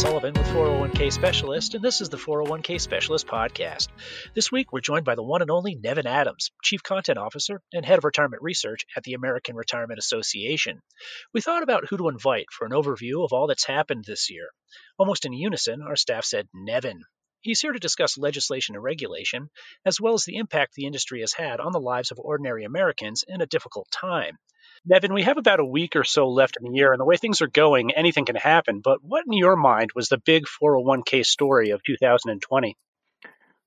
Sullivan with 401k Specialist, and this is the 401k Specialist Podcast. This week, we're joined by the one and only Nevin Adams, Chief Content Officer and Head of Retirement Research at the American Retirement Association. We thought about who to invite for an overview of all that's happened this year. Almost in unison, our staff said Nevin. He's here to discuss legislation and regulation, as well as the impact the industry has had on the lives of ordinary Americans in a difficult time. Nevin, we have about a week or so left in the year, and the way things are going, anything can happen. But what, in your mind, was the big 401k story of 2020?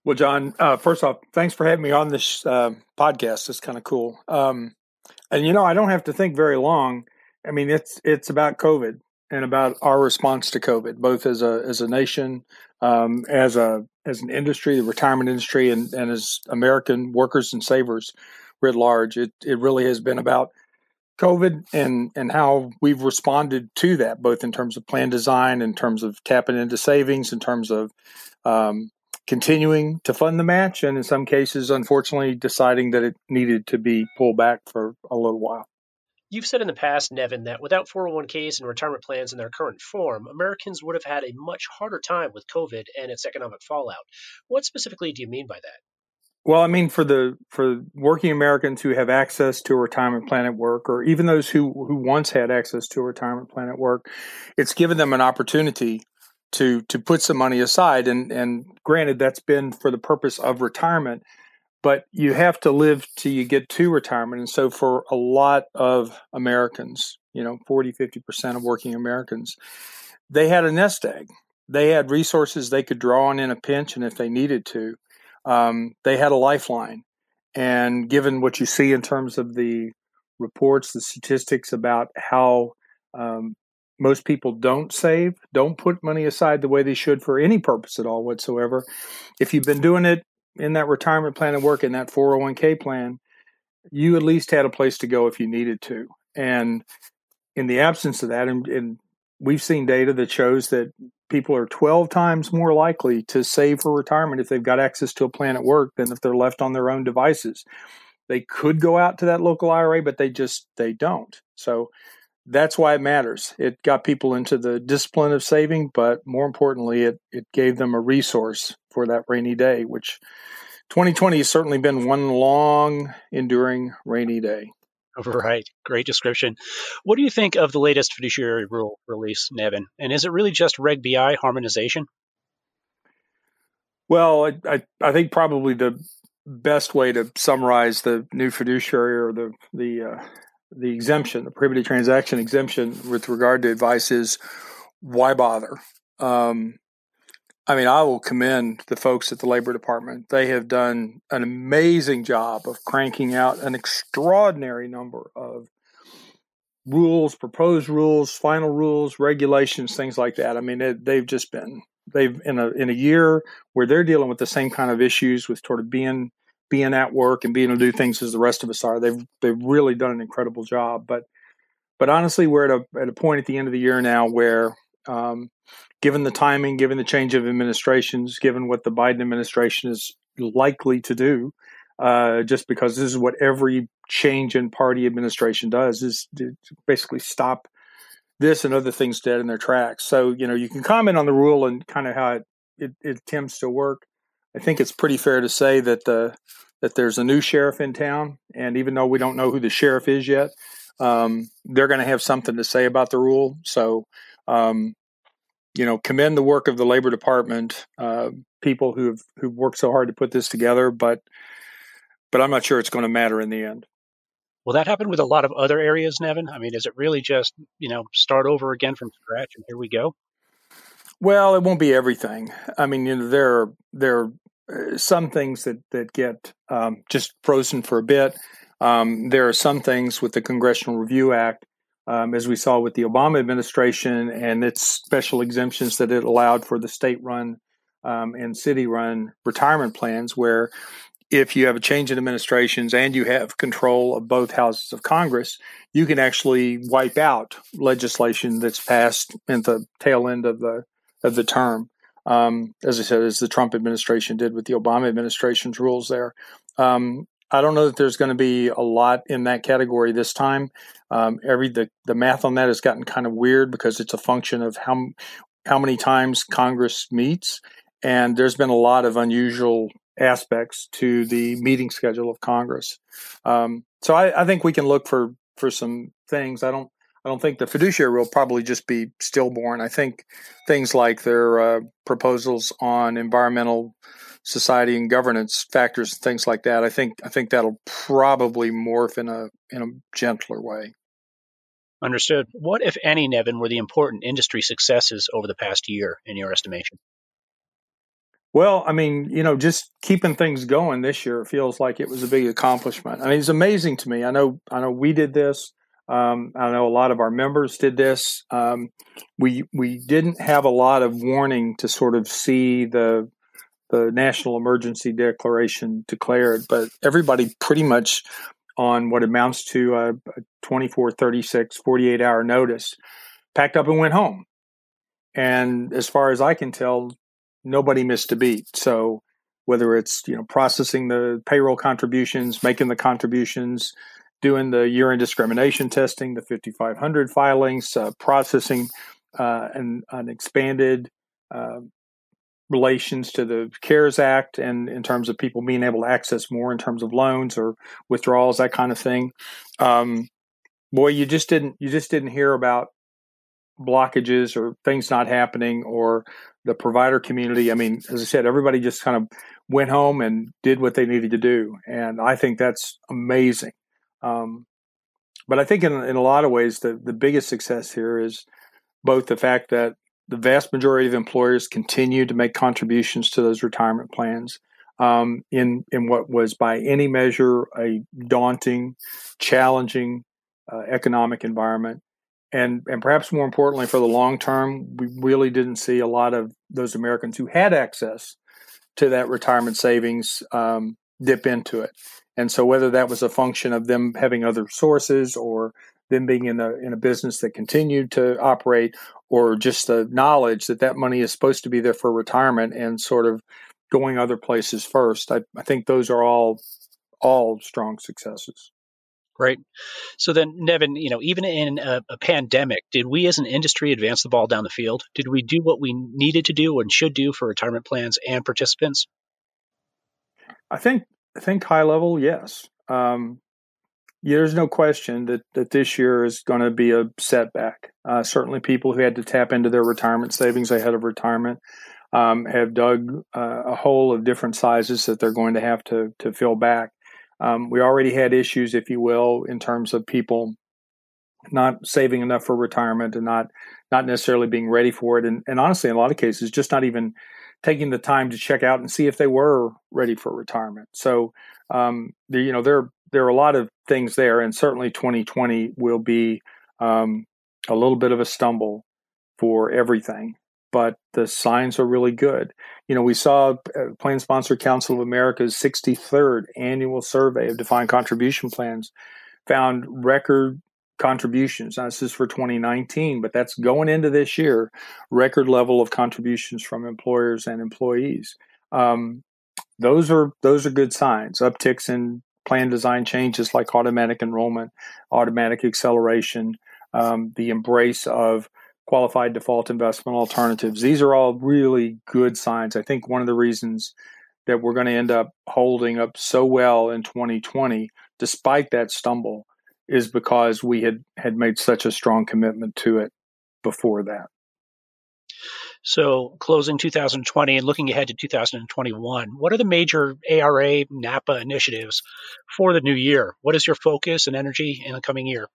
Well, John, uh, first off, thanks for having me on this uh, podcast. It's kind of cool. Um, and you know, I don't have to think very long. I mean, it's it's about COVID and about our response to COVID, both as a as a nation, um, as a as an industry, the retirement industry, and, and as American workers and savers writ large. It it really has been about COVID and and how we've responded to that, both in terms of plan design, in terms of tapping into savings, in terms of um, continuing to fund the match, and in some cases, unfortunately, deciding that it needed to be pulled back for a little while. You've said in the past, Nevin, that without 401ks and retirement plans in their current form, Americans would have had a much harder time with COVID and its economic fallout. What specifically do you mean by that? Well, I mean for the for working Americans who have access to a retirement plan at work, or even those who who once had access to a retirement plan at work, it's given them an opportunity to to put some money aside. And and granted, that's been for the purpose of retirement but you have to live till you get to retirement. And so for a lot of Americans, you know, 40, 50% of working Americans, they had a nest egg. They had resources they could draw on in a pinch, and if they needed to, um, they had a lifeline. And given what you see in terms of the reports, the statistics about how um, most people don't save, don't put money aside the way they should for any purpose at all whatsoever. If you've been doing it in that retirement plan of work in that 401k plan, you at least had a place to go if you needed to. And in the absence of that, and, and we've seen data that shows that people are 12 times more likely to save for retirement if they've got access to a plan at work than if they're left on their own devices. They could go out to that local IRA, but they just they don't. So that's why it matters. It got people into the discipline of saving, but more importantly, it, it gave them a resource for that rainy day, which 2020 has certainly been one long, enduring rainy day. Right. Great description. What do you think of the latest fiduciary rule release, Nevin? And is it really just Reg BI harmonization? Well, I, I, I think probably the best way to summarize the new fiduciary or the the uh, the exemption, the prohibited transaction exemption with regard to advice is why bother? Um, I mean, I will commend the folks at the Labor Department. They have done an amazing job of cranking out an extraordinary number of rules, proposed rules, final rules, regulations, things like that. I mean, it, they've just been they've in a in a year where they're dealing with the same kind of issues with sort of being being at work and being able to do things as the rest of us are. They've they've really done an incredible job. But but honestly, we're at a at a point at the end of the year now where um, given the timing, given the change of administrations, given what the Biden administration is likely to do, uh, just because this is what every change in party administration does, is basically stop this and other things dead in their tracks. So, you know, you can comment on the rule and kind of how it, it, it attempts to work. I think it's pretty fair to say that the that there's a new sheriff in town, and even though we don't know who the sheriff is yet, um, they're going to have something to say about the rule. So, um, you know, commend the work of the Labor Department, uh, people who've who've worked so hard to put this together. But but I'm not sure it's going to matter in the end. Will that happen with a lot of other areas, Nevin? I mean, is it really just you know start over again from scratch and here we go? Well, it won't be everything. I mean, you know, there are there are some things that that get um, just frozen for a bit. Um, there are some things with the Congressional Review Act um, as we saw with the Obama administration and its special exemptions that it allowed for the state run um, and city run retirement plans, where if you have a change in administrations and you have control of both houses of Congress, you can actually wipe out legislation that's passed at the tail end of the of the term. Um, as I said, as the Trump administration did with the Obama administration's rules there. Um, I don't know that there's going to be a lot in that category this time. Um, every the, the math on that has gotten kind of weird because it's a function of how how many times Congress meets, and there's been a lot of unusual aspects to the meeting schedule of Congress. Um, so I, I, think we can look for for some things. I don't I don't think the fiduciary will probably just be stillborn. I think things like their uh, proposals on environmental society and governance factors, things like that. I think I think that'll probably morph in a in a gentler way. Understood. What, if any, Nevin, were the important industry successes over the past year in your estimation? Well, I mean, you know, just keeping things going this year feels like it was a big accomplishment. I mean, it's amazing to me. I know, I know, we did this. Um, I know a lot of our members did this. Um, we we didn't have a lot of warning to sort of see the the national emergency declaration declared, but everybody pretty much on what amounts to a 24, 36, 48 hour notice, packed up and went home. And as far as I can tell, nobody missed a beat. So whether it's you know processing the payroll contributions, making the contributions, doing the year-end discrimination testing, the 5500 filings, uh, processing uh, an, an expanded uh, relations to the CARES Act and in terms of people being able to access more in terms of loans or withdrawals, that kind of thing. Um, boy, you just didn't you just didn't hear about blockages or things not happening or the provider community. I mean, as I said, everybody just kind of went home and did what they needed to do, and I think that's amazing. Um, but I think in, in a lot of ways, the, the biggest success here is both the fact that the vast majority of employers continue to make contributions to those retirement plans um, in in what was by any measure a daunting, challenging uh, economic environment, and and perhaps more importantly for the long term, we really didn't see a lot of those Americans who had access to that retirement savings um, dip into it. And so whether that was a function of them having other sources or them being in a in a business that continued to operate, or just the knowledge that that money is supposed to be there for retirement and sort of going other places first. I, I think those are all all strong successes. Great. So then, Nevin, you know, even in a, a, pandemic, did we as an industry advance the ball down the field? Did we do what we needed to do and should do for retirement plans and participants? I think I think high level, yes. Um, yeah, there's no question that, that this year is going to be a setback. Uh, certainly, people who had to tap into their retirement savings ahead of retirement um, have dug uh, a hole of different sizes that they're going to have to to fill back. Um, we already had issues, if you will, in terms of people not saving enough for retirement and not not necessarily being ready for it, and, and honestly, in a lot of cases, just not even taking the time to check out and see if they were ready for retirement. So, um, the, you know, there there are a lot of things there, and certainly 2020 will be um, a little bit of a stumble for everything. But the signs are really good. You know, we saw uh, Plan Sponsor Council of America's 63rd annual survey of defined contribution plans found record contributions. Now, this is for 2019, but that's going into this year, record level of contributions from employers and employees. Um, those are those are good signs. Upticks in plan design changes like automatic enrollment, automatic acceleration, um, the embrace of qualified default investment alternatives. These are all really good signs. I think one of the reasons that we're going to end up holding up so well in 2020, despite that stumble, is because we had, had made such a strong commitment to it before that. So, closing 2020 and looking ahead to 2021, what are the major ARA NAPA initiatives for the new year? What is your focus and energy in the coming year?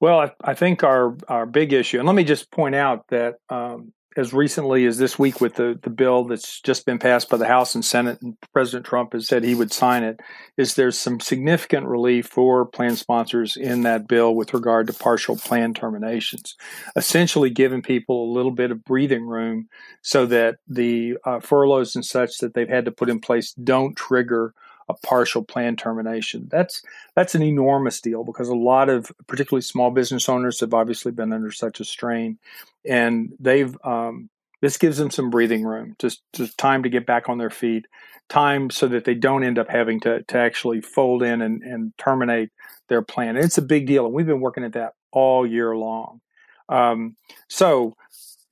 Well, I, I think our our big issue, and let me just point out that um, as recently as this week with the, the bill that's just been passed by the House and Senate, and President Trump has said he would sign it, is there's some significant relief for plan sponsors in that bill with regard to partial plan terminations, essentially giving people a little bit of breathing room so that the uh, furloughs and such that they've had to put in place don't trigger a partial plan termination. That's that's an enormous deal because a lot of particularly small business owners have obviously been under such a strain, and they've um, this gives them some breathing room, just just time to get back on their feet, time so that they don't end up having to to actually fold in and, and terminate their plan. And it's a big deal, and we've been working at that all year long. Um, so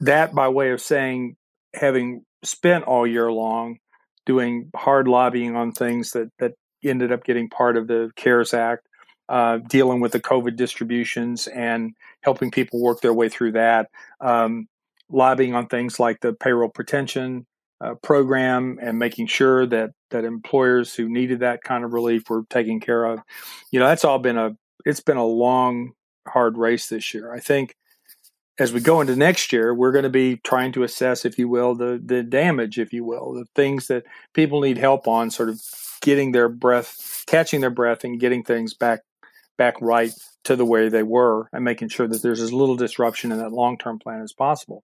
that by way of saying, having spent all year long doing hard lobbying on things that, that ended up getting part of the CARES Act, uh, dealing with the COVID distributions and helping people work their way through that, um, lobbying on things like the payroll protection uh, program and making sure that that employers who needed that kind of relief were taken care of. You know, that's all been a it's been a long, hard race this year. I think as we go into next year, we're going to be trying to assess, if you will, the the damage, if you will, the things that people need help on, sort of getting their breath, catching their breath, and getting things back back right to the way they were, and making sure that there's as little disruption in that long term plan as possible.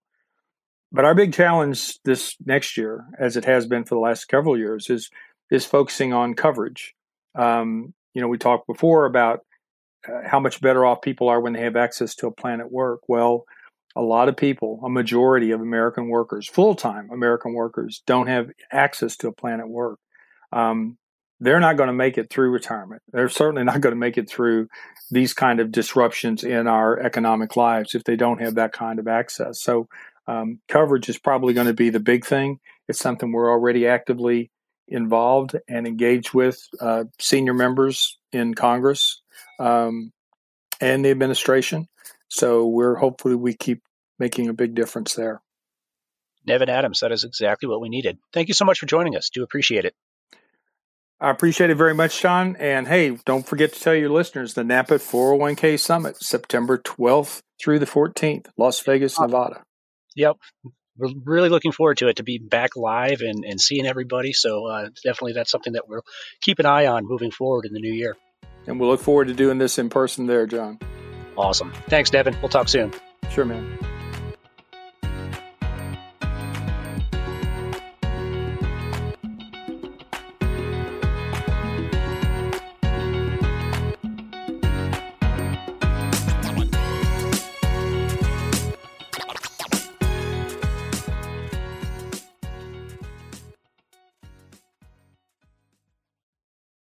But our big challenge this next year, as it has been for the last several years, is is focusing on coverage. Um, you know, we talked before about uh, how much better off people are when they have access to a plan at work. Well, a lot of people, a majority of American workers, full time American workers, don't have access to a plan at work. Um, they're not going to make it through retirement. They're certainly not going to make it through these kind of disruptions in our economic lives if they don't have that kind of access. So, um, coverage is probably going to be the big thing. It's something we're already actively involved and engaged with uh, senior members in Congress um, and the administration. So we're hopefully we keep making a big difference there. Nevin Adams, that is exactly what we needed. Thank you so much for joining us. Do appreciate it. I appreciate it very much, Sean. And hey, don't forget to tell your listeners the NAPA 401k Summit, September 12th through the 14th, Las Vegas, Nevada. Yep. We're really looking forward to it to be back live and, and seeing everybody. So uh, definitely that's something that we'll keep an eye on moving forward in the new year. And we'll look forward to doing this in person there, John. Awesome. Thanks, Nevin. We'll talk soon. Sure, man.